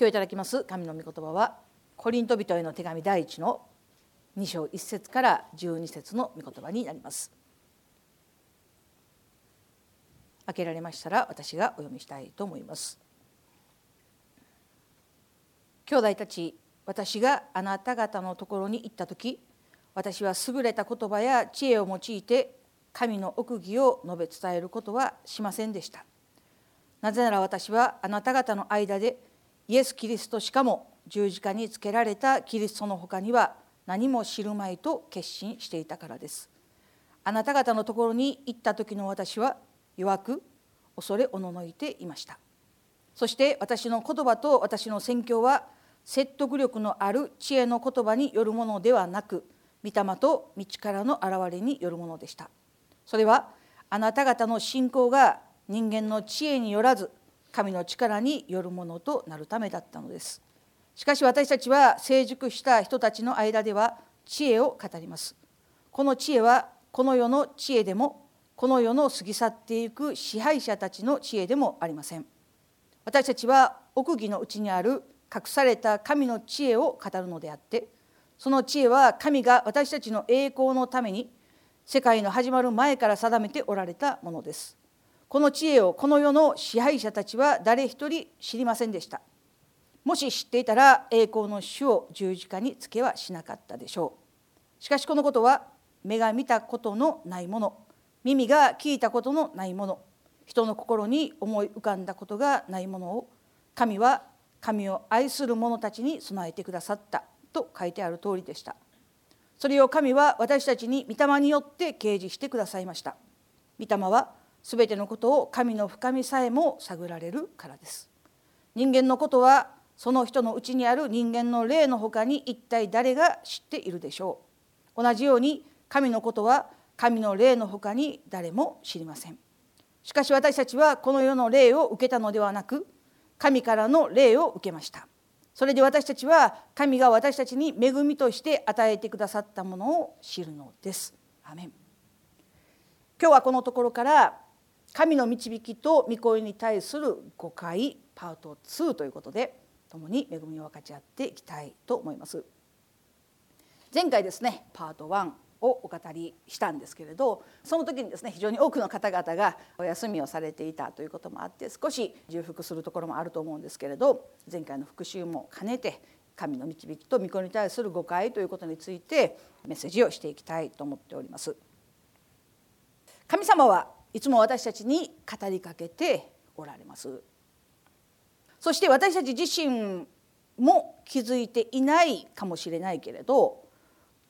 今日いただきます神の御言葉はコリント人への手紙第一の2章1節から12節の御言葉になります。開けられましたら私がお読みしたいと思います。兄弟たち私があなた方のところに行った時私は優れた言葉や知恵を用いて神の奥義を述べ伝えることはしませんでした。なぜなら私はあなた方の間でイエス・キリストしかも十字架につけられたキリストのほかには何も知るまいと決心していたからです。あなた方のところに行った時の私は弱く恐れおののいていました。そして私の言葉と私の宣教は説得力のある知恵の言葉によるものではなく御霊と道からの現れによるものでした。それはあなた方の信仰が人間の知恵によらず神の力によるものとなるためだったのです。しかし私たちは成熟した人たちの間では知恵を語ります。この知恵はこの世の知恵でもこの世の過ぎ去っていく支配者たちの知恵でもありません。私たちは奥義のうちにある隠された神の知恵を語るのであってその知恵は神が私たちの栄光のために世界の始まる前から定めておられたものです。この知恵をこの世の支配者たちは誰一人知りませんでした。もし知っていたら栄光の主を十字架につけはしなかったでしょう。しかしこのことは目が見たことのないもの。耳が聞いたことのないもの。人の心に思い浮かんだことがないものを神は神を愛する者たちに備えてくださった。と書いてある通りでした。それを神は私たちに御霊によって掲示してくださいました。御霊はすべてのことを神の深みさえも探られるからです。人間のことはその人のうちにある人間の霊のほかに一体誰が知っているでしょう。同じように神のことは神の霊のほかに誰も知りません。しかし私たちはこの世の霊を受けたのではなく神からの霊を受けました。それで私たちは神が私たちに恵みとして与えてくださったものを知るのです。アメン。今日はこのところから神の導きと御声に対する誤解パート2ということで共に恵みを分かち合っていきたいと思います前回ですねパート1をお語りしたんですけれどその時にですね非常に多くの方々がお休みをされていたということもあって少し重複するところもあると思うんですけれど前回の復習も兼ねて神の導きと御子に対する誤解ということについてメッセージをしていきたいと思っております。神様はいつも私たちに語りかけておられます。そして私たち自身も気づいていないかもしれないけれど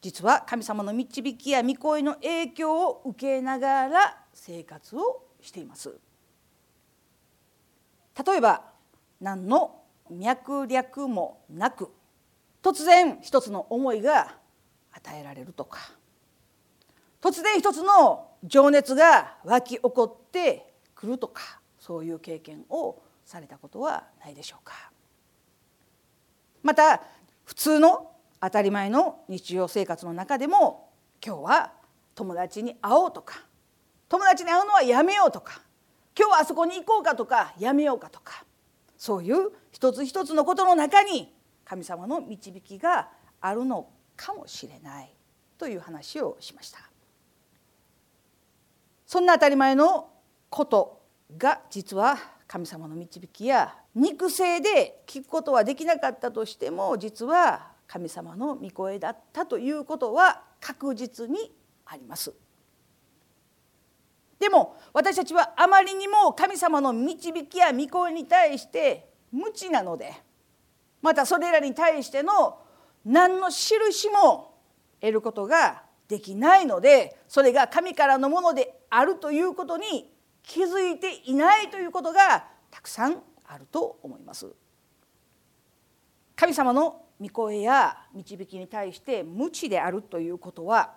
実は神様の導きや御声の影響を受けながら生活をしています例えば何の脈略もなく突然一つの思いが与えられるとか突然一つの情熱が湧き起こってくるとかそういう経験をされたことはないでしょうか。また普通の当たり前の日常生活の中でも今日は友達に会おうとか友達に会うのはやめようとか今日はあそこに行こうかとかやめようかとかそういう一つ一つのことの中に神様の導きがあるのかもしれないという話をしました。そんな当たり前のことが実は神様の導きや肉声で聞くことはできなかったとしても実は神様の御声だったということは確実にあります。でも私たちはあまりにも神様の導きや御声に対して無知なのでまたそれらに対しての何の印も得ることができないのでそれが神からのものであるということに気づいていないということがたくさんあると思います。神様の御声や導きに対して無知であるということは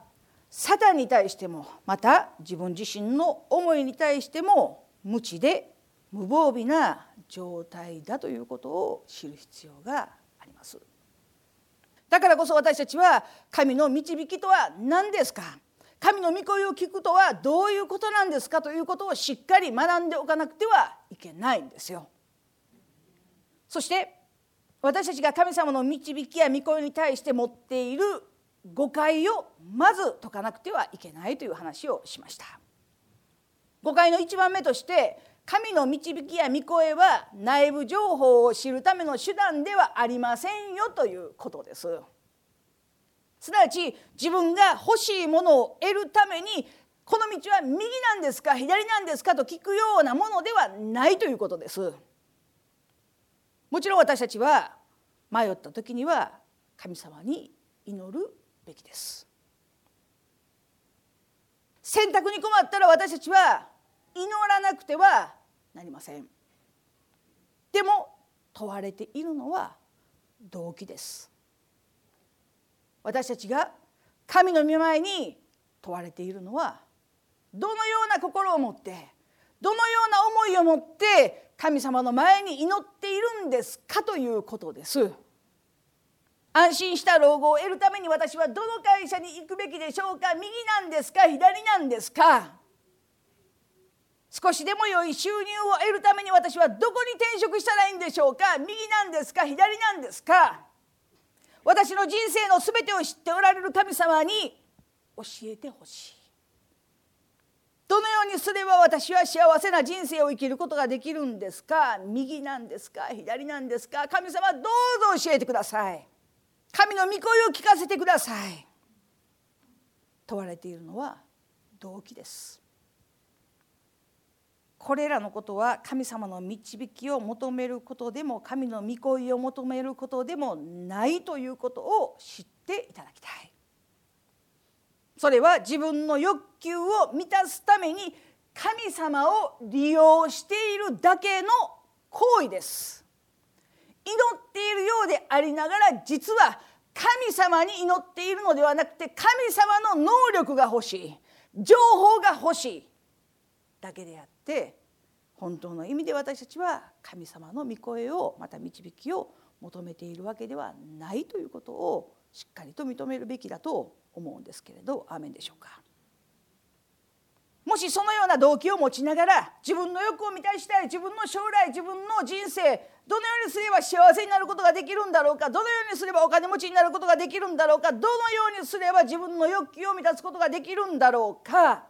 サタンに対してもまた自分自身の思いに対しても無知で無防備な状態だということを知る必要があります。だからこそ私たちは神の導きとは何ですか？神の御声を聞くとはどういうことなんですかということをしっかり学んでおかなくてはいけないんですよ。そして私たちが神様の導きや御声に対して持っている誤解をまず解かなくてはいけないという話をしました誤解の一番目として神の導きや御声は内部情報を知るための手段ではありませんよということです。すなわち自分が欲しいものを得るためにこの道は右なんですか左なんですかと聞くようなものではないということです。もちろん私たちは迷った時には神様に祈るべきです。選択に困ったら私たちは祈らなくてはなりません。でも問われているのは動機です。私たちが神の御前に問われているのはどのような心を持ってどのような思いを持って神様の前に祈っているんですかということです。安心した老後を得るために私はどの会社に行くべきでしょうか。右なんですか左なんですか。少しでも良い収入を得るために私はどこに転職したらいいんでしょうか？右なんですか？左なんですか？私の人生の全てを知っておられる神様に教えてほしい。どのようにすれば私は幸せな人生を生きることができるんですか？右なんですか？左なんですか？神様どうぞ教えてください。神の御声を聞かせてください。問われているのは動機です。これらのことは神様の導きを求めることでも神の御声を求めることでもないということを知っていただきたい。それは自分の欲求を満たすために神様を利用しているだけの行為です。祈っているようでありながら実は神様に祈っているのではなくて神様の能力が欲しい。情報が欲しい。だけであって。本当の意味で私たちは神様の御声をまた導きを求めているわけではないということをしっかりと認めるべきだと思うんですけれどアーメンでしょうか。もしそのような動機を持ちながら自分の欲を満たしたい自分の将来自分の人生どのようにすれば幸せになることができるんだろうかどのようにすればお金持ちになることができるんだろうかどのようにすれば自分の欲求を満たすことができるんだろうか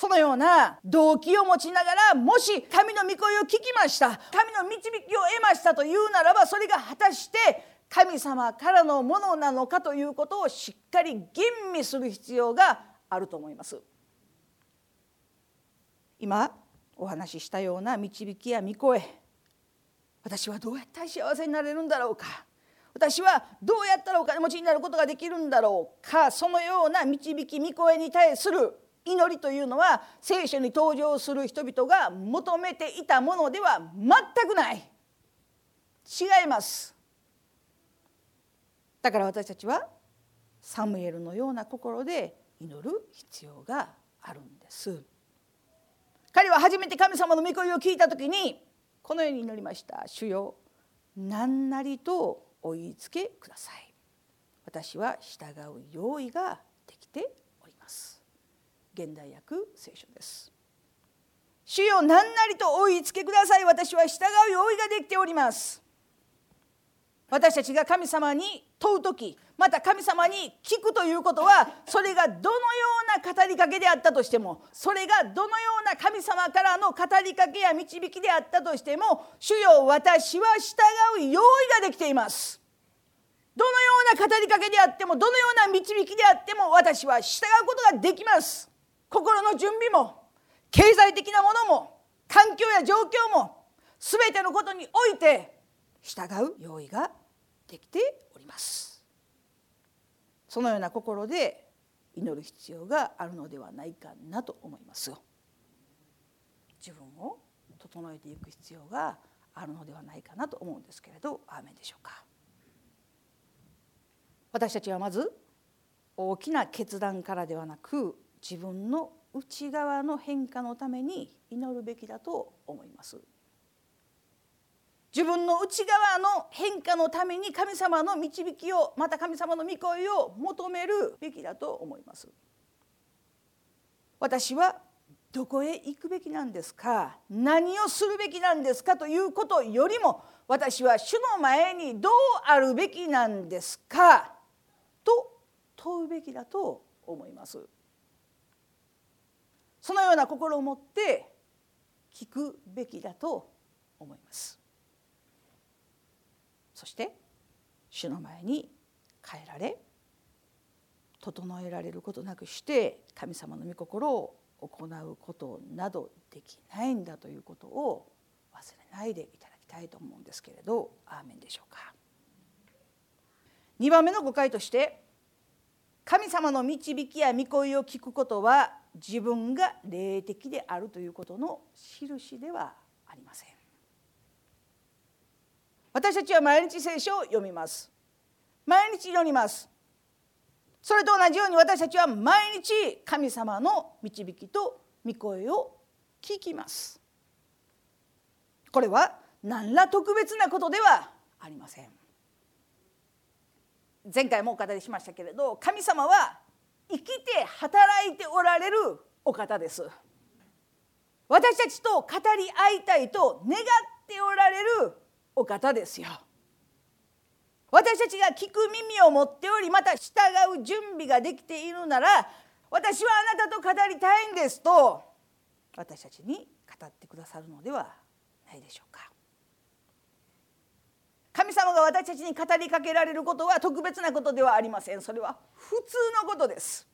そのような動機を持ちながらもし神の御声を聞きました神の導きを得ましたというならばそれが果たして神様からのものなのかということをしっかり吟味する必要があると思います。今お話ししたような導きや御声私はどうやったら幸せになれるんだろうか私はどうやったらお金持ちになることができるんだろうかそのような導き御声に対する祈りというのは聖書に登場する人々が求めていたものでは全くない。違います。だから私たちはサムエルのような心で祈る必要があるんです。彼は初めて神様の御声を聞いた時にこのように祈りました。主よ何なりとお言いつけください。私は従う用意ができて現代訳聖書です。主よ何なりとお言いつけください。私は従う用意ができております。私たちが神様に問う時また神様に聞くということはそれがどのような語りかけであったとしてもそれがどのような神様からの語りかけや導きであったとしても主よ私は従う用意ができています。どのような語りかけであってもどのような導きであっても私は従うことができます。心の準備も経済的なものも環境や状況も全てのことにおいて従う用意ができております。そのような心で祈る必要があるのではないかなと思いますよ。自分を整えていく必要があるのではないかなと思うんですけれどアーメンでしょうか。私たちはまず大きな決断からではなく自分の内側の変化のために祈るべきだと思います。自分の内側の変化のために神様の導きをまた神様の御声を求めるべきだと思います。私はどこへ行くべきなんですか？何をするべきなんですかということよりも私は主の前にどうあるべきなんですか？と問うべきだと思います。そのような心を持って聞くべきだと思います。そして主の前に変えられ整えられることなくして神様の御心を行うことなどできないんだということを忘れないでいただきたいと思うんですけれどアーメンでしょうか。2番目の誤解として神様の導きや御声を聞くことは自分が霊的であるということの印ではありません。私たちは毎日聖書を読みます。毎日祈ります。それと同じように私たちは毎日神様の導きと御声を聞きます。これは何ら特別なことではありません。前回もお語りしましたけれど神様は生きて働いておられるお方です。私たちと語り合いたいと願っておられるお方ですよ。私たちが聞く耳を持っておりまた従う準備ができているなら私はあなたと語りたいんですと私たちに語ってくださるのではないでしょうか。神様が私たちに語りかけられることは特別なことではありません。それは普通のことです。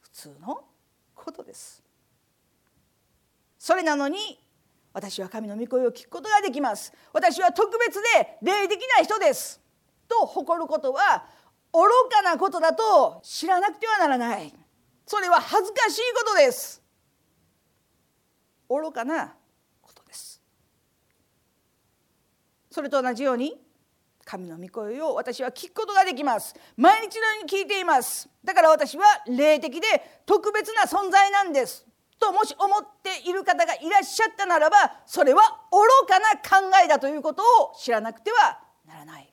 普通のことです。それなのに私は神の御声を聞くことができます。私は特別で霊的ない人です。と誇ることは愚かなことだと知らなくてはならない。それは恥ずかしいことです。愚かなことですそれと同じように神の御声を私は聞くことができます。毎日のように聞いています。だから私は霊的で特別な存在なんです。ともし思っている方がいらっしゃったならばそれは愚かな考えだということを知らなくてはならない。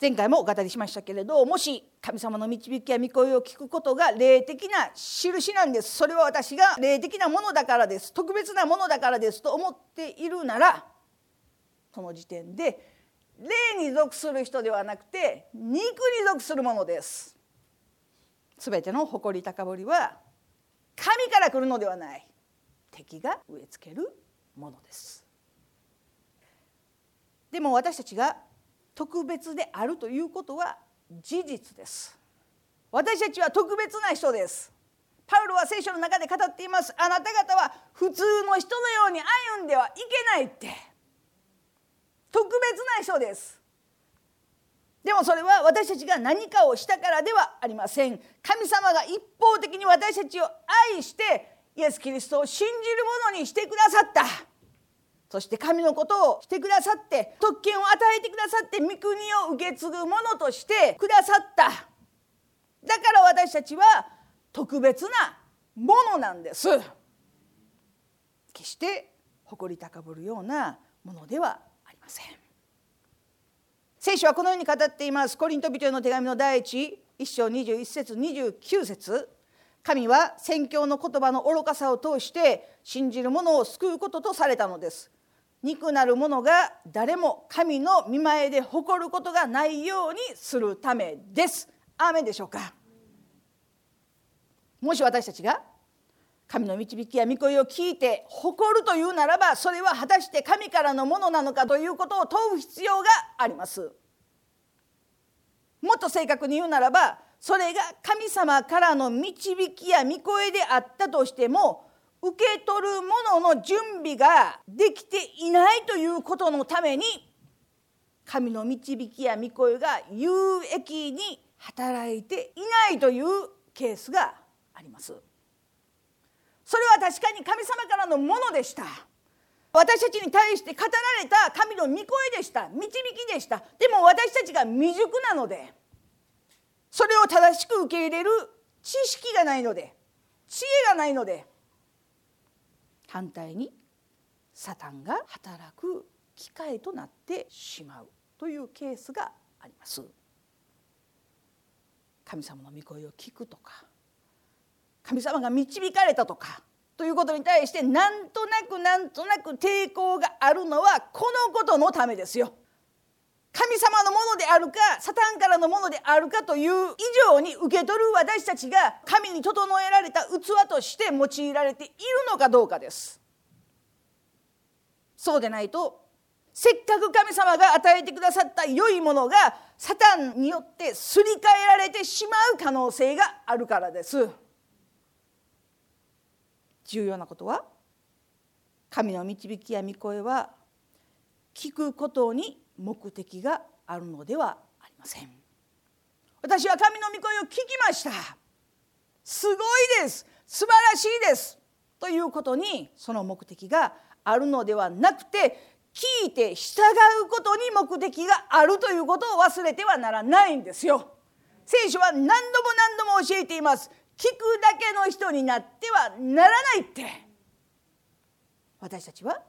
前回もお語りしましたけれどもし神様の導きや御声を聞くことが霊的な印なんです。それは私が霊的なものだからです。特別なものだからです。と思っているならその時点で霊に属する人ではなくて肉に属するものです。全ての誇り高ぶりは神から来るのではない。敵が植え付けるものです。でも私たちが特別であるということは事実です。私たちは特別な人です。パウロは聖書の中で語っています。あなた方は普通の人のように歩んではいけないって。特別な人です。でもそれは私たちが何かをしたからではありません。神様が一方的に私たちを愛してイエス・キリストを信じるものにしてくださった。そして神のことをしてくださって特権を与えてくださって御国を受け継ぐものとしてくださった。だから私たちは特別なものなんです。決して誇り高ぶるようなものではません。聖書はこのように語っています。コリント人への手紙の第一1章21節29節。神は宣教の言葉の愚かさを通して信じる者を救うこととされたのです。肉なる者が誰も神の見前で誇ることがないようにするためです。アメでしょうか？もし私たちが神の導きや御声を聞いて誇るというならばそれは果たして神からのものなのかということを問う必要があります。もっと正確に言うならばそれが神様からの導きや御声であったとしても受け取るものの準備ができていないということのために神の導きや御声が有益に働いていないというケースがありますそれは確かに神様からのものでした。私たちに対して語られた神の御声でした。導きでした。でも私たちが未熟なのでそれを正しく受け入れる知識がないので知恵がないので反対にサタンが働く機会となってしまうというケースがあります。神様の御声を聞くとか神様が導かれたとかということに対してなんとなくなんとなく抵抗があるのはこのことのためですよ。神様のものであるかサタンからのものであるかという以上に受け取る私たちが神に整えられた器として用いられているのかどうかです。そうでないとせっかく神様が与えてくださった良いものがサタンによってすり替えられてしまう可能性があるからです。重要なことは？神の導きや御声は聞くことに目的があるのではありません。私は神の御声を聞きました。すごいです。素晴らしいです。ということにその目的があるのではなくて聞いて従うことに目的があるということを忘れてはならないんですよ。聖書は何度も何度も教えています。聞くだけの人になってはならないって。私たちは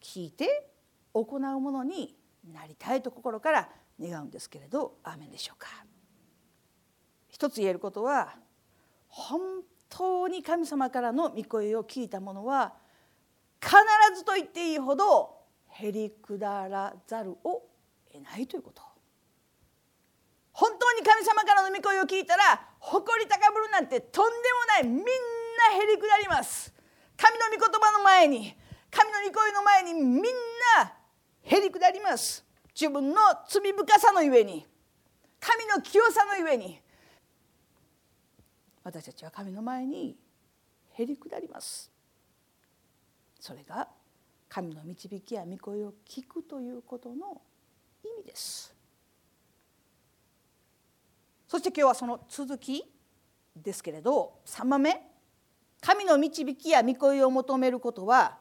聞いて行うものになりたいと心から願うんですけれどアでしょうか。一つ言えることは本当に神様からの御声を聞いた者は必ずと言っていいほどへりくだらざるを得ないということ。本当に神様からの御声を聞いたら誇り高ぶるなんてとんでもないみんなへりくだります。神の御言葉の前に神の御声の前にみんなへりくだります。自分の罪深さのゆえに神の清さのゆえに私たちは神の前にへりくだります。それが神の導きや御声を聞くということの意味です。そして今日はその続きですけれど3番目神の導きや御声を求めることは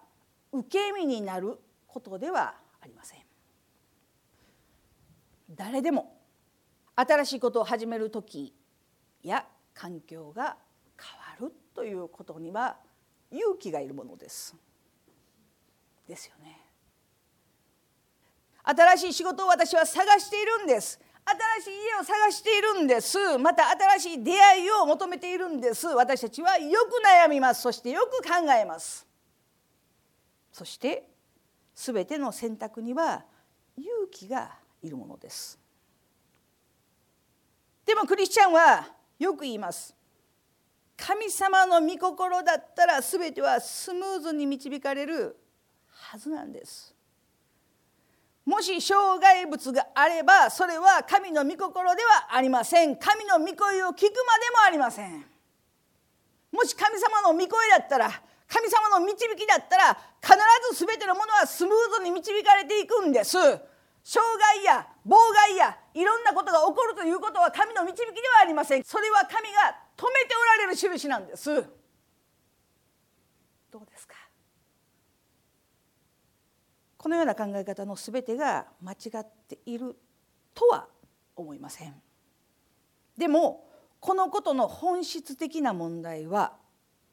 受け身になることではありません誰でも新しいことを始める時や環境が変わるということには勇気がいるものです。ですよね。新しい仕事を私は探しているんです。新しい家を探しているんです。また新しい出会いを求めているんです。私たちはよく悩みます。そしてよく考えます。そして全ての選択には勇気がいるものです。でもクリスチャンはよく言います。神様の御心だったら全てはスムーズに導かれるはずなんです。もし障害物があればそれは神の御心ではありません。神の御声を聞くまでもありません。もし神様の御声だったら神様の導きだったら必ず全てのものはスムーズに導かれていくんです。障害や妨害やいろんなことが起こるということは神の導きではありません。それは神が止めておられる印なんですかこのような考え方の全てが間違っているとは思いませんでもこのことの本質的な問題は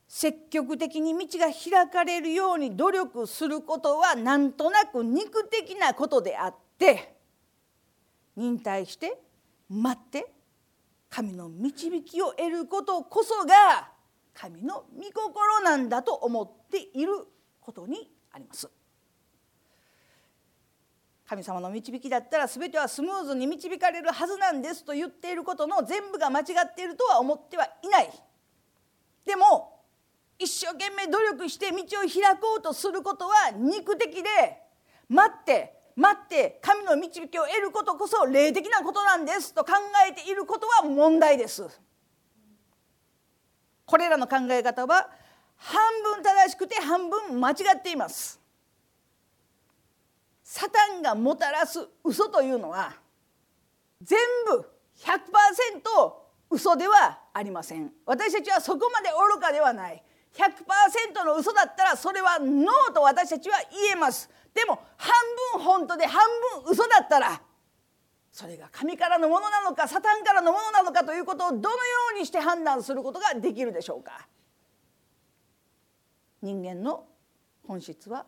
積極的に道が開かれるように努力することはなんとなく肉的なことであって忍耐して待って神の導きを得ることこそが神の御心なんだと思っていることにあります。神様の導きだったら全てはスムーズに導かれるはずなんですと言っていることの全部が間違っているとは思ってはいない。でも一生懸命努力して道を開こうとすることは肉的で待って待って神の導きを得ることこそ霊的なことなんですと考えていることは問題です。これらの考え方は半分正しくて半分間違っています。サタンがもたらす嘘というのは全部100%嘘ではありません。私たちはそこまで愚かではない。100%の嘘だったらそれはノーと私たちは言えます。でも半分本当で半分嘘だったらそれが神からのものなのかサタンからのものなのかということをどのようにして判断することができるでしょうか。人間の本質は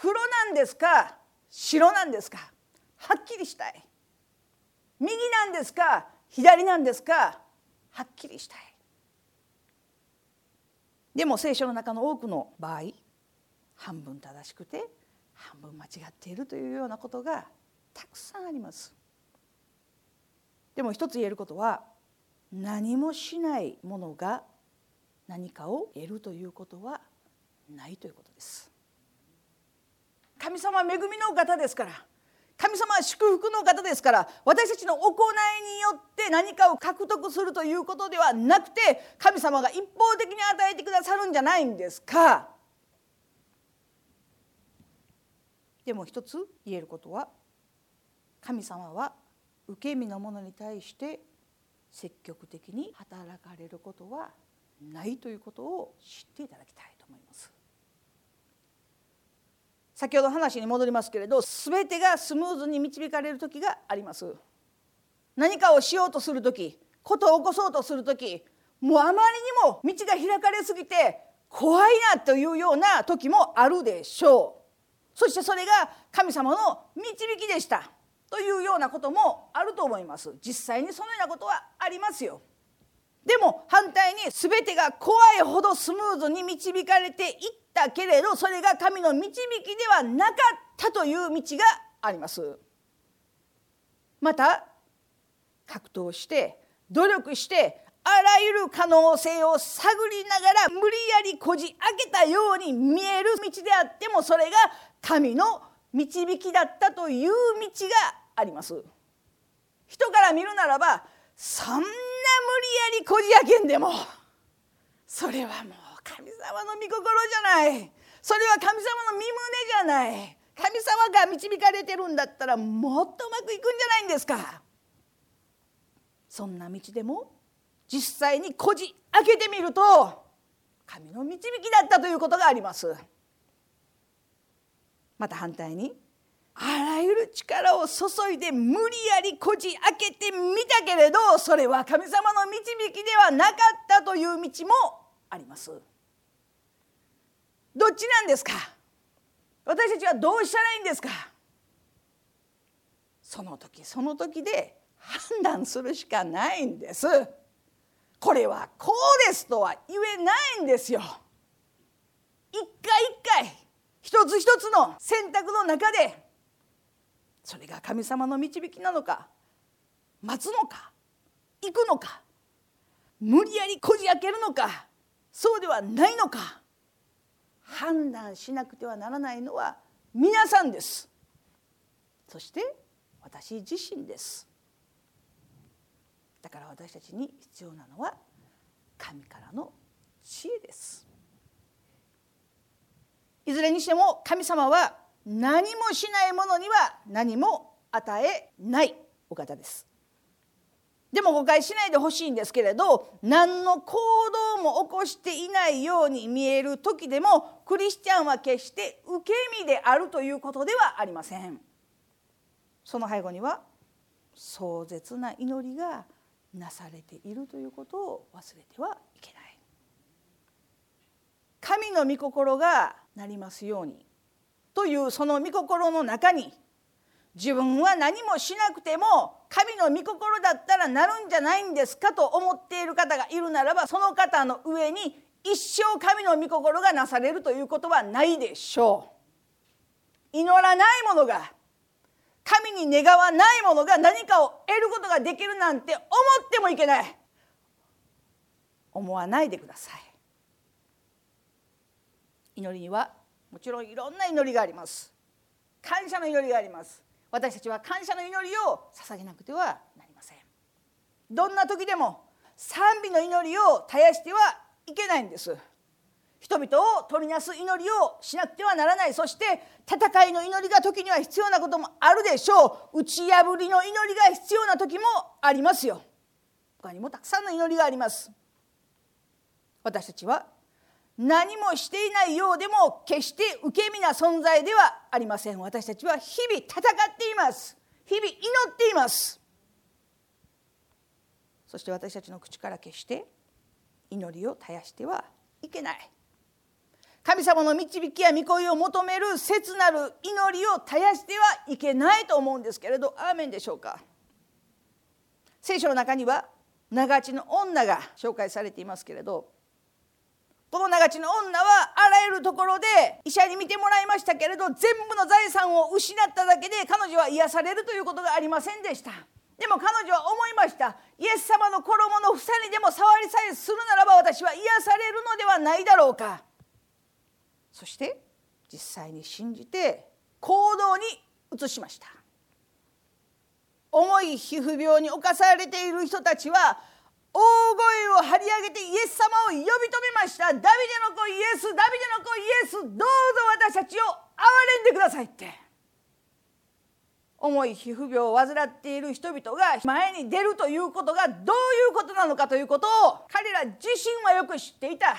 黒なんですか？白なんですか？はっきりしたい。右なんですか？左なんですか？はっきりしたい。でも聖書の中の多くの場合半分正しくて半分間違っているというようなことがたくさんあります。でも一つ言えることは何もしないものが何かを得るということはないということです。神様は恵みの方ですから。神様は祝福の方ですから。私たちの行いによって何かを獲得するということではなくて神様が一方的に与えてくださるんじゃないんですか。でも一つ言えることは神様は受け身の者に対して積極的に働かれることはないということを知っていただきたいと思います。先ほど話に戻りますけれど全てがスムーズに導かれる時があります。何かをしようとする時ことを起こそうとする時もうあまりにも道が開かれすぎて怖いなというような時もあるでしょう。そしてそれが神様の導きでした。というようなこともあると思います。実際にそのようなことはありますよ。でも反対に全てが怖いほどスムーズに導かれていったけれどそれが神の導きではなかったという道があります。また格闘して努力してあらゆる可能性を探りながら無理やりこじ開けたように見える道であってもそれが神の導きだったという道があります。人から見るならばそんな無理やりこじ開けんでもそれはもう神様の御心じゃない。それは神様の身胸じゃない。神様が導かれてるんだったらもっとうまくいくんじゃないんですか。そんな道でも実際にこじ開けてみると神の導きだったということがあります。また反対にあらゆる力を注いで無理やりこじ開けてみたけれどそれは神様の導きではなかったという道もあります。どっちなんですか？私たちはどうしたらいいんですか？その時その時で判断するしかないんです。これはこうですとは言えないんですよ。一回一回一つ一つの選択の中でそれが神様の導きなのか待つのか行くのか無理やりこじ開けるのかそうではないのか。判断しなくてはならないのは皆さんです。そして私自身です。だから私たちに必要なのは神からの知恵です。いずれにしても神様は何もしない者には何も与えないお方です。でも誤解しないでほしいんですけれど何の行動も起こしていないように見える時でもクリスチャンは決して受け身であるということではありません。その背後には壮絶な祈りがなされているということを忘れてはいけない。神の御心がなりますようにというその御心の中に自分は何もしなくても神の御心だったらなるんじゃないんですかと思っている方がいるならばその方の上に一生神の御心がなされるということはないでしょう。祈らないものが神に願わないものが何かを得ることができるなんて思ってもいけない。思わないでください。祈りにはもちろんいろんな祈りがあります。感謝の祈りがあります。私たちは感謝の祈りを捧げなくてはなりません。どんな時でも賛美の祈りを絶やしてはいけないんです。人々を取りなす祈りをしなくてはならない。そして戦いの祈りが時には必要なこともあるでしょう。打ち破りの祈りが必要な時もありますよ。他にもたくさんの祈りがあります。私たちは何もしていないようでも決して受け身な存在ではありません。私たちは日々戦っています。日々祈っています。そして私たちの口から決して祈りを絶やしてはいけない。神様の導きや御声を求める切なる祈りを絶やしてはいけないと思うんですけれどアーメンでしょうか。聖書の中には長地の女が紹介されていますけれどこの長地の女はあらゆるところで医者に見てもらいましたけれど全部の財産を失っただけで彼女は癒されるということがありませんでした。でも彼女は思いました。イエス様の衣の房にでも触りさえするならば私は癒されるのではないだろうか。そして実際に信じて行動に移しました。重い皮膚病に侵されている人たちは大声を張り上げてイエス様を呼び止めました。ダビデの子イエスダビデの子イエスどうぞ私たちを憐れんでくださいって。重い皮膚病を患っている人々が前に出るということがどういうことなのかということを彼ら自身はよく知っていた。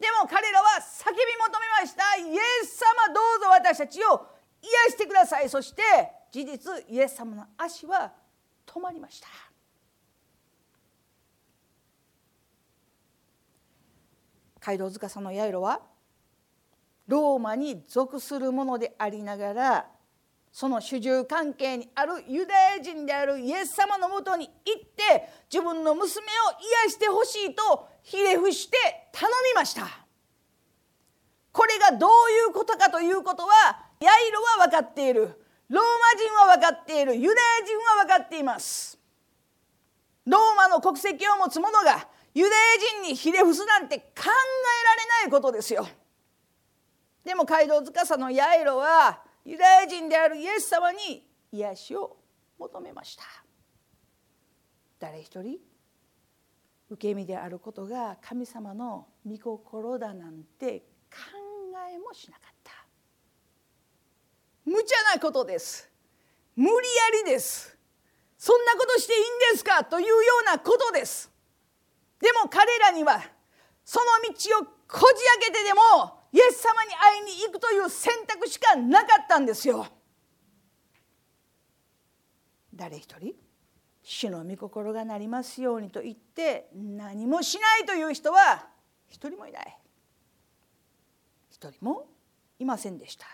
でも彼らは叫び求めました。イエス様どうぞ私たちを癒してください。そして事実イエス様の足は止まりました。街道司のヤイロはローマに属するものでありながらその主従関係にあるユダヤ人であるイエス様のもとに行って自分の娘を癒してほしいとひれ伏して頼みました。これがどういうことかということはヤイロは分かっている。ローマ人は分かっている。ユダヤ人は分かっています。ローマの国籍を持つ者がユダヤ人にひれ伏すなんて考えられないことですよ。でも街道司のヤイロはユダヤ人であるイエス様に癒しを求めました。誰一人受け身であることが神様の御心だなんて考えもしなかった。無茶なことです。無理やりです。そんなことしていいんですか？というようなことです。でも彼らにはその道をこじ開けてでもイエス様に会いに行くという選択しかなかったんですよ。誰一人？主の御心がなりますようにと言って何もしないという人は一人もいない。一人もいませんでした。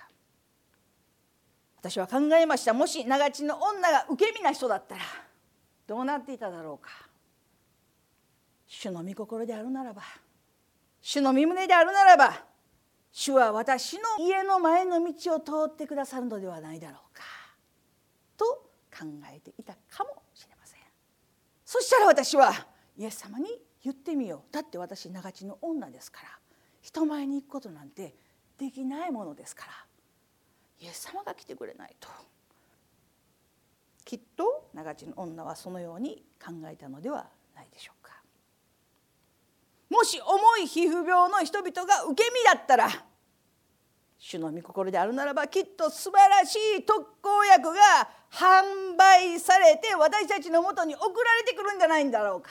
私は考えました。もし長地の女が受け身な人だったらどうなっていただろうか。主の御心であるならば主の身胸であるならば主は私の家の前の道を通ってくださるのではないだろうかと考えていたかもしれません。そしたら私はイエス様に言ってみよう。だって私長地の女ですから人前に行くことなんてできないものですからイエス様が来てくれないときっと長地の女はそのように考えたのではないでしょうもし重い皮膚病の人々が受け身だったら主の御心であるならばきっと素晴らしい特効薬が販売されて私たちのもとに送られてくるんじゃないんだろうか。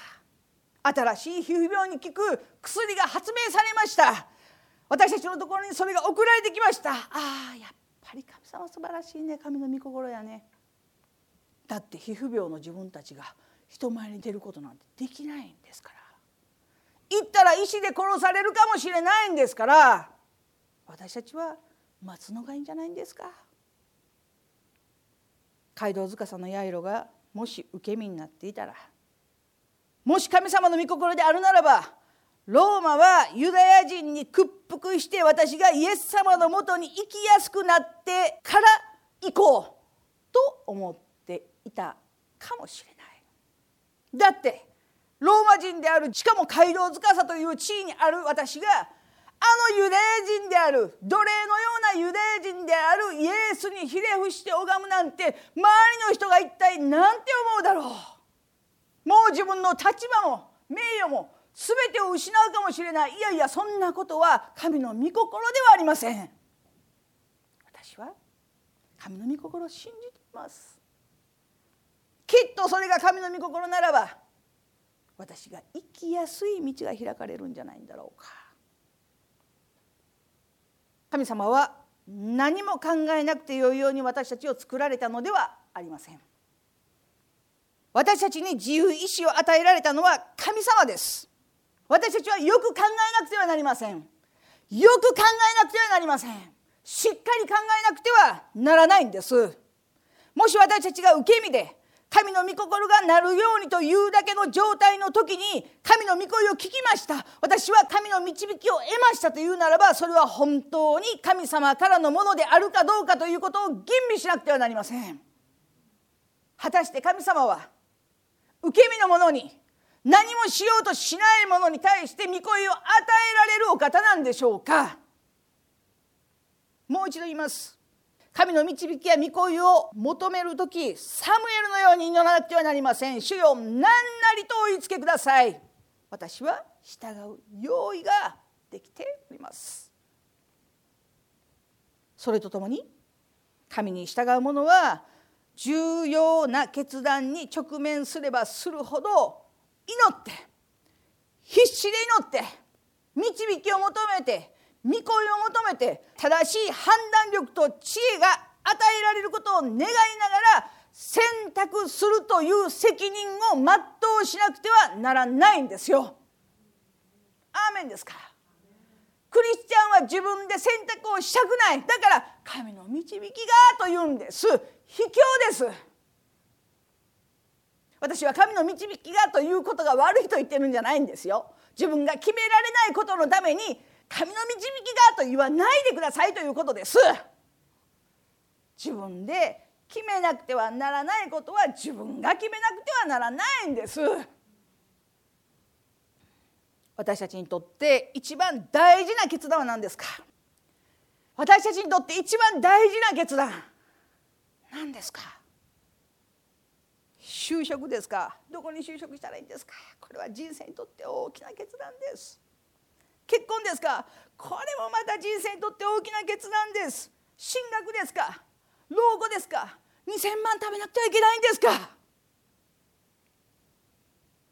新しい皮膚病に効く薬が発明されました。私たちのところにそれが送られてきました。ああやっぱり神様素晴らしいね。神の御心やね。だって皮膚病の自分たちが人前に出ることなんてできないんですから。行ったら石で殺されるかもしれないんですから私たちは待つのがいいんじゃないんですか街道司のヤイロがもし受け身になっていたらもし神様の御心であるならばローマはユダヤ人に屈服して私がイエス様のもとに行きやすくなってから行こうと思っていたかもしれない。だってローマ人であるしかも街道司という地位にある私があのユダヤ人である奴隷のようなユダヤ人であるイエスにひれ伏して拝むなんて周りの人が一体何て思うだろう。もう自分の立場も名誉も全てを失うかもしれない。いやいやそんなことは神の御心ではありません。私は神の御心を信じています。きっとそれが神の御心ならば私が生きやすい道が開かれるんじゃないんだろうか。神様は何も考えなくてよいように私たちを作られたのではありません。私たちに自由意志を与えられたのは神様です。私たちはよく考えなくてはなりません。よく考えなくてはなりません。しっかり考えなくてはならないんです。もし私たちが受け身で神の御心がなるようにというだけの状態の時に神の御声を聞きました。私は神の導きを得ましたというならばそれは本当に神様からのものであるかどうかということを吟味しなくてはなりません。果たして神様は受け身の者に何もしようとしない者に対して御声を与えられるお方なんでしょうか。もう一度言います。神の導きや御声を求める時サムエルのように祈らなくてはなりません。主よ何なりとお言いつけください。私は従う用意ができております。それとともに神に従う者は重要な決断に直面すればするほど祈って必死で祈って導きを求めて御声を求めて正しい判断力と知恵が与えられることを願いながら選択するという責任を全うしなくてはならないんですよ。アーメンですから。クリスチャンは自分で選択をしたくない。だから神の導きがと言うんです。卑怯です。私は神の導きがということが悪いと言ってるんじゃないんですよ。自分が決められないことのために神の導きがと言わないでくださいということです。自分で決めなくてはならないことは自分が決めなくてはならないんです。私たちにとって一番大事な決断は何ですか？私たちにとって一番大事な決断何ですか？就職ですか？どこに就職したらいいんですか？これは人生にとって大きな決断です。結婚ですか？これもまた人生にとって大きな決断です。進学ですか？老後ですか？2,000万食べなくてはいけないんですか？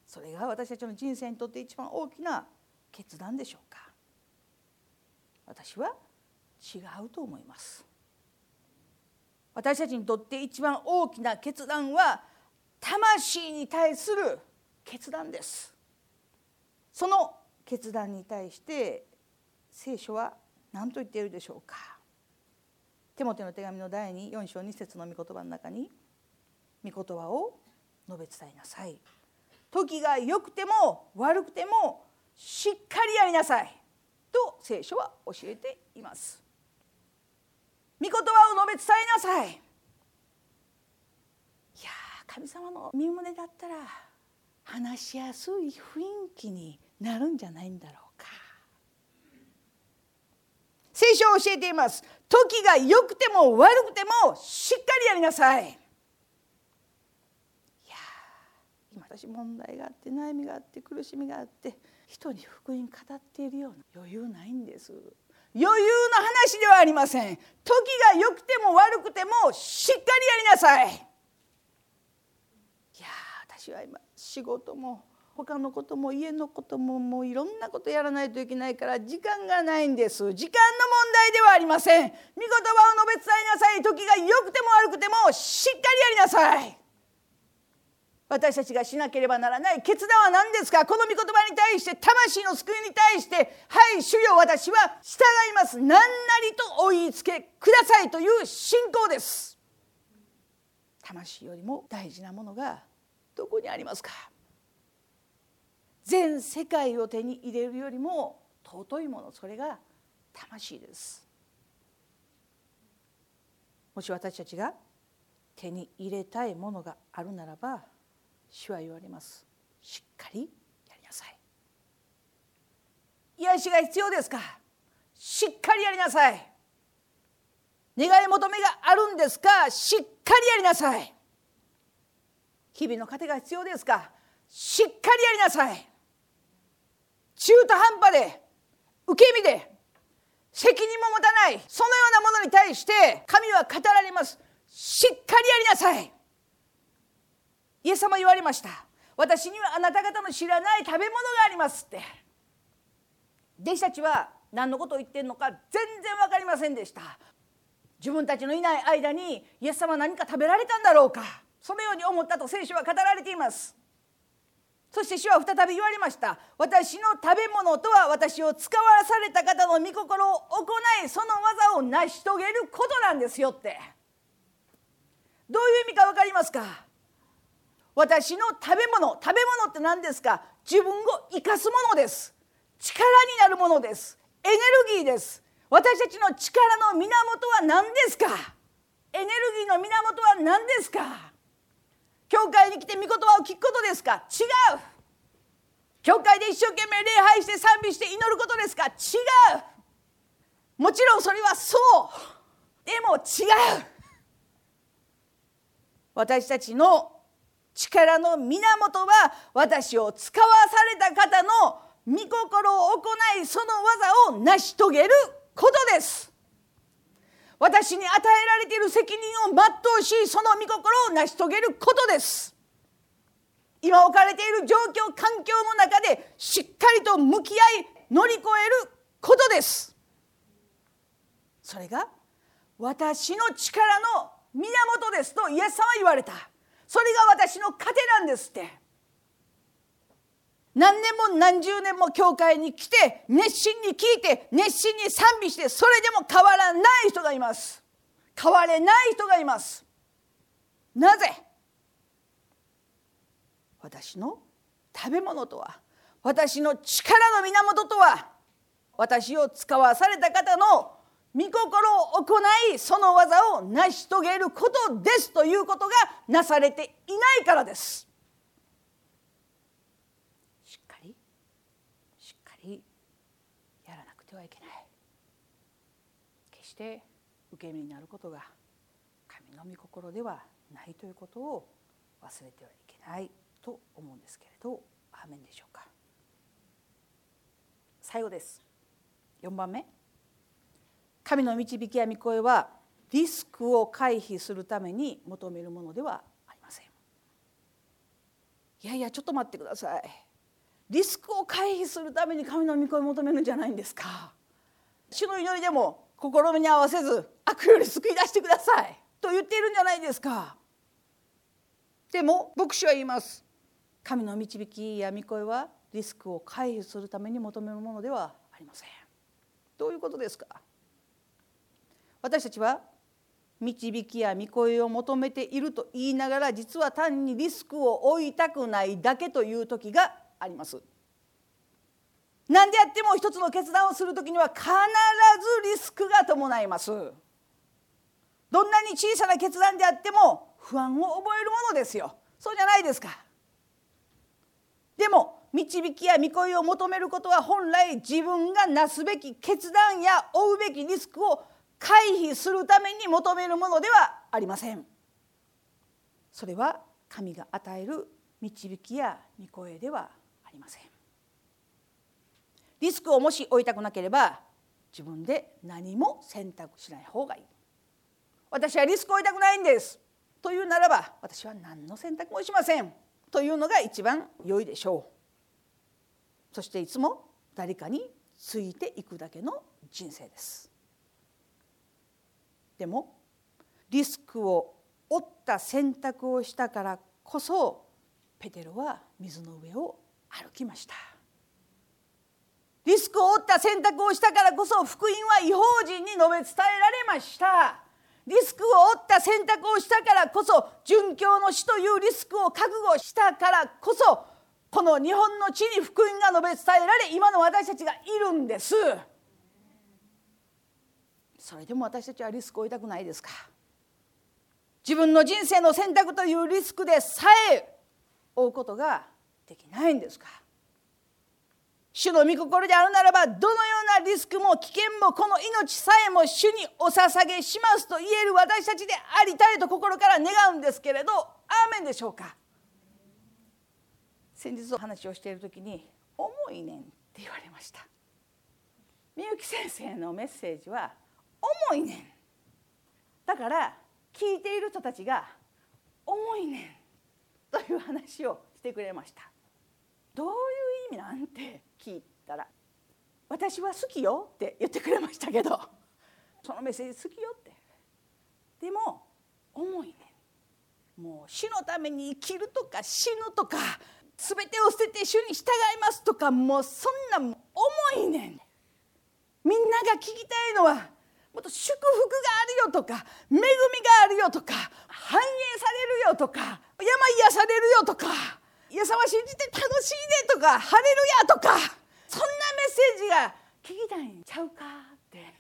それが私たちの人生にとって一番大きな決断でしょうか？私は違うと思います。私たちにとって一番大きな決断は魂に対する決断です。その決断に対して聖書は何と言っているでしょうか。テモテの手紙の第24章2節の御言葉の中に御言葉を述べ伝えなさい。時が良くても悪くてもしっかりやりなさい。と聖書は教えています。御言葉を述べ伝えなさい。いや神様の身旨だったら話しやすい雰囲気になるんじゃないんだろうか。聖書を教えています。時が良くても悪くてもしっかりやりなさい。いや今私問題があって悩みがあって苦しみがあって人に福音語っているような余裕ないんです。余裕の話ではありません。時が良くても悪くてもしっかりやりなさい。いや私は今仕事も他のことも家のことももういろんなことやらないといけないから時間がないんです。時間の問題ではありません。御言葉を述べ伝えなさい。時が良くても悪くてもしっかりやりなさい。私たちがしなければならない決断は何ですかこの御言葉に対して魂の救いに対して「はい主よ私は従います。何なりとお言いつけください」という信仰です。魂よりも大事なものがどこにありますか？全世界を手に入れるよりも尊いものそれが魂です。もし私たちが手に入れたいものがあるならば主は言われます。しっかりやりなさい。癒しが必要ですか？しっかりやりなさい。願い求めがあるんですか？しっかりやりなさい。日々の糧が必要ですか？しっかりやりなさい。中途半端で受け身で責任も持たないそのようなものに対して神は語られます。しっかりやりなさい。イエス様言われました。私にはあなた方の知らない食べ物がありますって。弟子たちは何のことを言ってるのか全然分かりませんでした。自分たちのいない間にイエス様は何か食べられたんだろうか。そのように思ったと聖書は語られています。そして主は再び言われました。私の食べ物とは私を使わされた方の御心を行いその技を成し遂げることなんですよって。どういう意味か分かりますか？私の食べ物食べ物って何ですか？自分を生かすものです。力になるものです。エネルギーです。私たちの力の源は何ですか？エネルギーの源は何ですか？教会に来て御言葉を聞くことですか？違う。教会で一生懸命礼拝して賛美して祈ることですか？違う。もちろんそれはそう。でも違う。私たちの力の源は私を使わされた方の御心を行いその技を成し遂げることです。私に与えられている責任を全うしその御心を成し遂げることです。今置かれている状況環境の中でしっかりと向き合い乗り越えることです。それが私の力の源ですとイエス様は言われた。それが私の糧なんですって。何年も何十年も教会に来て熱心に聞いて熱心に賛美してそれでも変わらない人がいます。変われない人がいます。なぜ？私の食べ物とは私の力の源とは私を使わされた方の御心を行いその技を成し遂げることですということがなされていないからです。しっかりしっかりやらなくてはいけない決して受け身になることが神の御心ではないということを忘れてはいけないと思うんですけれどアーメンでしょうか。最後です。4番目。神の導きや御声はリスクを回避するために求めるものではありません。いやいやちょっと待ってください。リスクを回避するために神の御声を求めるんじゃないんですか。主の祈りでも心に合わせず悪より救い出してください。と言っているんじゃないですか。でも牧師は言います。神の導きや御声はリスクを回避するために求めるものではありません。どういうことですか。私たちは導きや御声を求めていると言いながら実は単にリスクを負いたくないだけという時があります。何であっても一つの決断をする時には必ずリスクが伴います。どんなに小さな決断であっても不安を覚えるものですよ。そうじゃないですか。でも導きや御声を求めることは本来自分がなすべき決断や負うべきリスクを回避するために求めるものではありませんそれは神が与える導きや御声ではありませんリスクをもし負いたくなければ自分で何も選択しない方がいい。私はリスクを負いたくないんです。というならば私は何の選択もしません。というのが一番良いでしょう。そしていつも誰かについていくだけの人生です。でもリスクを負った選択をしたからこそペテロは水の上を歩きました。リスクを負った選択をしたからこそ福音は違法人に述べ伝えられました。リスクを負った選択をしたからこそ殉教の死というリスクを覚悟したからこそこの日本の地に福音が述べ伝えられ今の私たちがいるんです。それでも私たちはリスクを負いたくないですか？自分の人生の選択というリスクでさえ負うことができないんですか？主の御心であるならばどのようなリスクも危険もこの命さえも主にお捧げしますと言える私たちでありたいと心から願うんですけれどアーメンでしょうか？先日お話をしている時に「重いねん」って言われました。みゆき先生のメッセージは重いねんだから聞いている人たちが重いねんという話をしてくれました。どういう意味なんて聞いたら「私は好きよ」って言ってくれましたけど そのメッセージ好きよって。でも重いね。もう死のために生きるとか死ぬとか全てを捨てて主に従いますとかもうそんな重いねん。みんなが聞きたいのはもっと祝福があるよとか恵みがあるよとか繁栄されるよとか喜病癒されるよとか。イエス様信じて楽しいねとかハレルヤとかそんなメッセージが聞きたいんちゃうかって。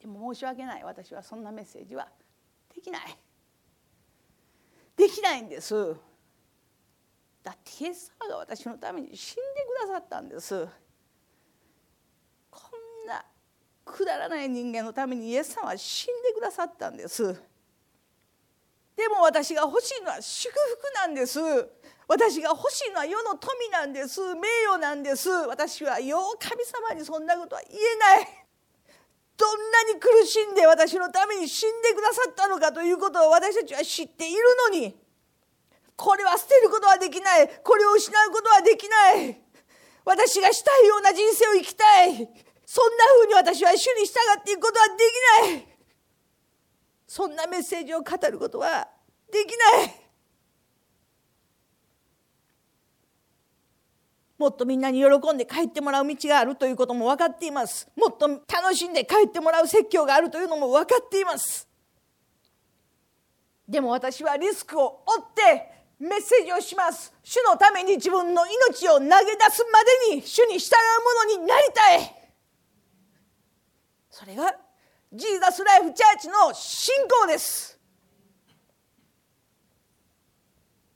でも申し訳ない私はそんなメッセージはできない。できないんです。だってイエス様が私のために死んでくださったんです。こんなくだらない人間のためにイエス様は死んでくださったんです。でも私が欲しいのは祝福なんです。私が欲しいのは世の富なんです。名誉なんです。私はよう神様にそんなことは言えない。どんなに苦しんで私のために死んでくださったのかということを私たちは知っているのに。これは捨てることはできない。これを失うことはできない。私がしたいような人生を生きたい。そんなふうに私は主に従っていくことはできない。そんなメッセージを語ることはできない。もっとみんなに喜んで帰ってもらう道があるということも分かっています。もっと楽しんで帰ってもらう説教があるというのも分かっています。でも私はリスクを負ってメッセージをします。主のために自分の命を投げ出すまでに主に従うものになりたい。それがジーザスライフチャーチの信仰です。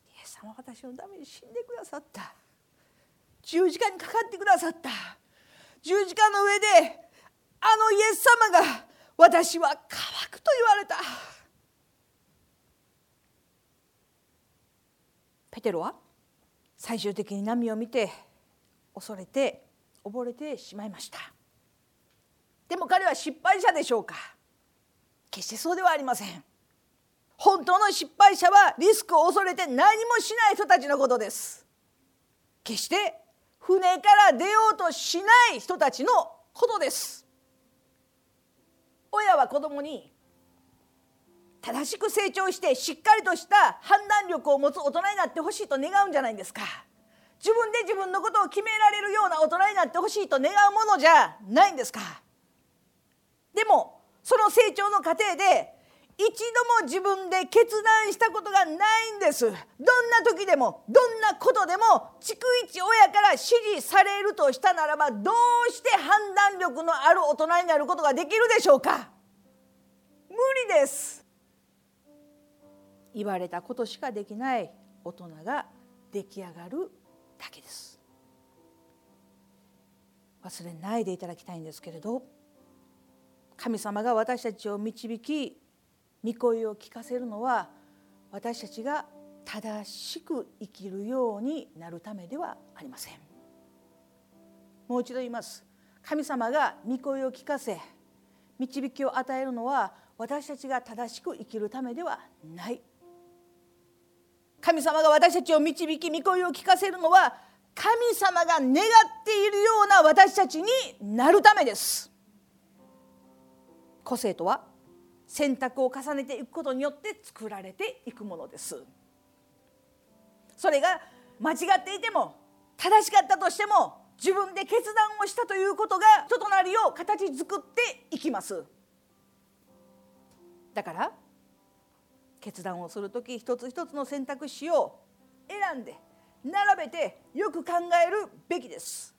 イエス様私のために死んでくださった。十字架にかかってくださった。十字架の上であのイエス様が私は乾くと言われた。ペテロは最終的に波を見て恐れて溺れてしまいました。でも彼は失敗者でしょうか？決してそうではありません。本当の失敗者はリスクを恐れて何もしない人たちのことです。決して船から出ようとしない人たちのことです。親は子供に正しく成長してしっかりとした判断力を持つ大人になってほしいと願うんじゃないですか。自分で自分のことを決められるような大人になってほしいと願うものじゃないんですか。でもその成長の過程で一度も自分で決断したことがないんです。どんな時でもどんなことでも逐一親から指示されるとしたならばどうして判断力のある大人になることができるでしょうか？無理です。言われたことしかできない大人が出来上がるだけです。忘れないでいただきたいんですけれど。神様が私たちを導き御声を聞かせるのは私たちが正しく生きるようになるためではありません。もう一度言います。神様が御声を聞かせ導きを与えるのは私たちが正しく生きるためではない。神様が私たちを導き御声を聞かせるのは神様が願っているような私たちになるためです。個性とは選択を重ねていくことによって作られていくものです。それが間違っていても正しかったとしても自分で決断をしたということが人となりを形作っていきます。だから決断をする時一つ一つの選択肢を選んで並べてよく考えるべきです。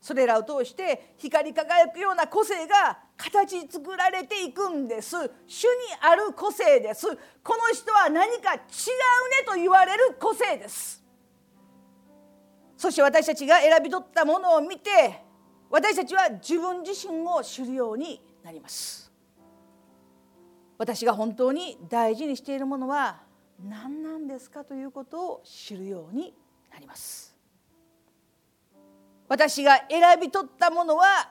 それらを通して光り輝くような個性が形作られていくんです。主にある個性です。この人は何か違うねと言われる個性です。そして私たちが選び取ったものを見て私たちは自分自身を知るようになります。私が本当に大事にしているものは何なんですかということを知るようになります。私が選び取ったものは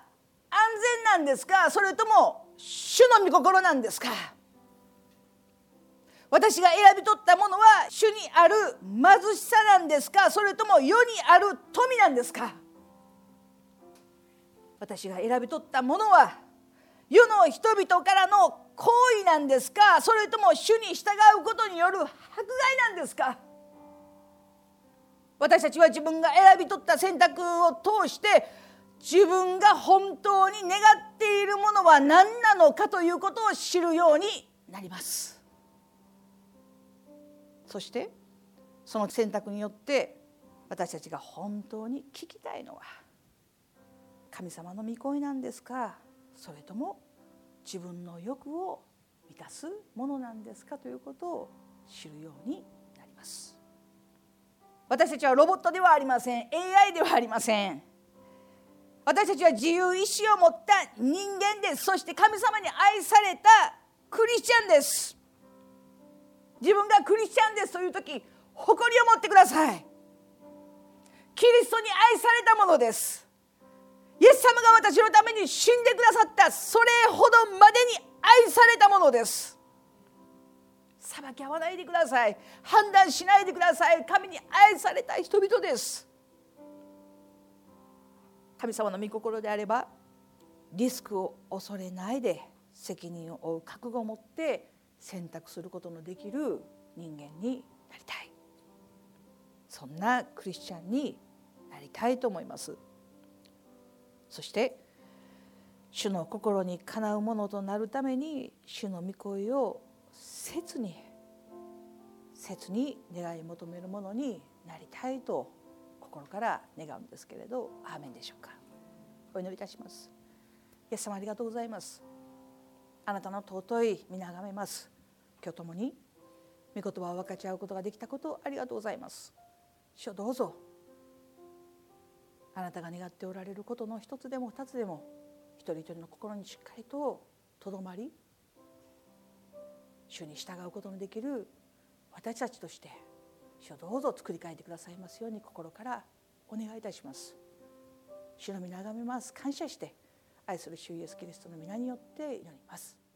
全なんですか？それとも主の御心なんですか？私が選び取ったものは主にある貧しさなんですか？それとも世にある富なんですか？私が選び取ったものは世の人々からの行為なんですか？それとも主に従うことによる迫害なんですか？私たちは自分が選び取った選択を通して自分が本当に願っているものは何なのかということを知るようになります。そしてその選択によって私たちが本当に聞きたいのは神様の御声なんですか？それとも自分の欲を満たすものなんですかということを知るようになります。私たちはロボットではありません。AI ではありません。私たちは自由意志を持った人間です。そして神様に愛されたクリスチャンです。自分がクリスチャンですという時誇りを持ってください。キリストに愛されたものです。イエス様が私のために死んでくださったそれほどまでに愛されたものです。裁き合わないでください。判断しないでください。神に愛された人々です。神様の御心であればリスクを恐れないで責任を負う覚悟を持って選択することのできる人間になりたい。そんなクリスチャンになりたいと思います。そして主の心にかなうものとなるために主の御声を切に切に願い求めるものになりたいと心から願うんですけれどアーメンでしょうか。お祈りいたします。イエス様ありがとうございます。あなたの尊い皆がめます。今日ともに御言葉を分かち合うことができたことありがとうございます。主どうぞ。あなたが願っておられることの一つでも二つでも一人一人の心にしっかりととどまり主に従うことのできる私たちとして主をどうぞ作り変えてくださいますように心からお願いいたします。主の皆がめます。感謝して愛する主イエスキリストの皆によって祈ります。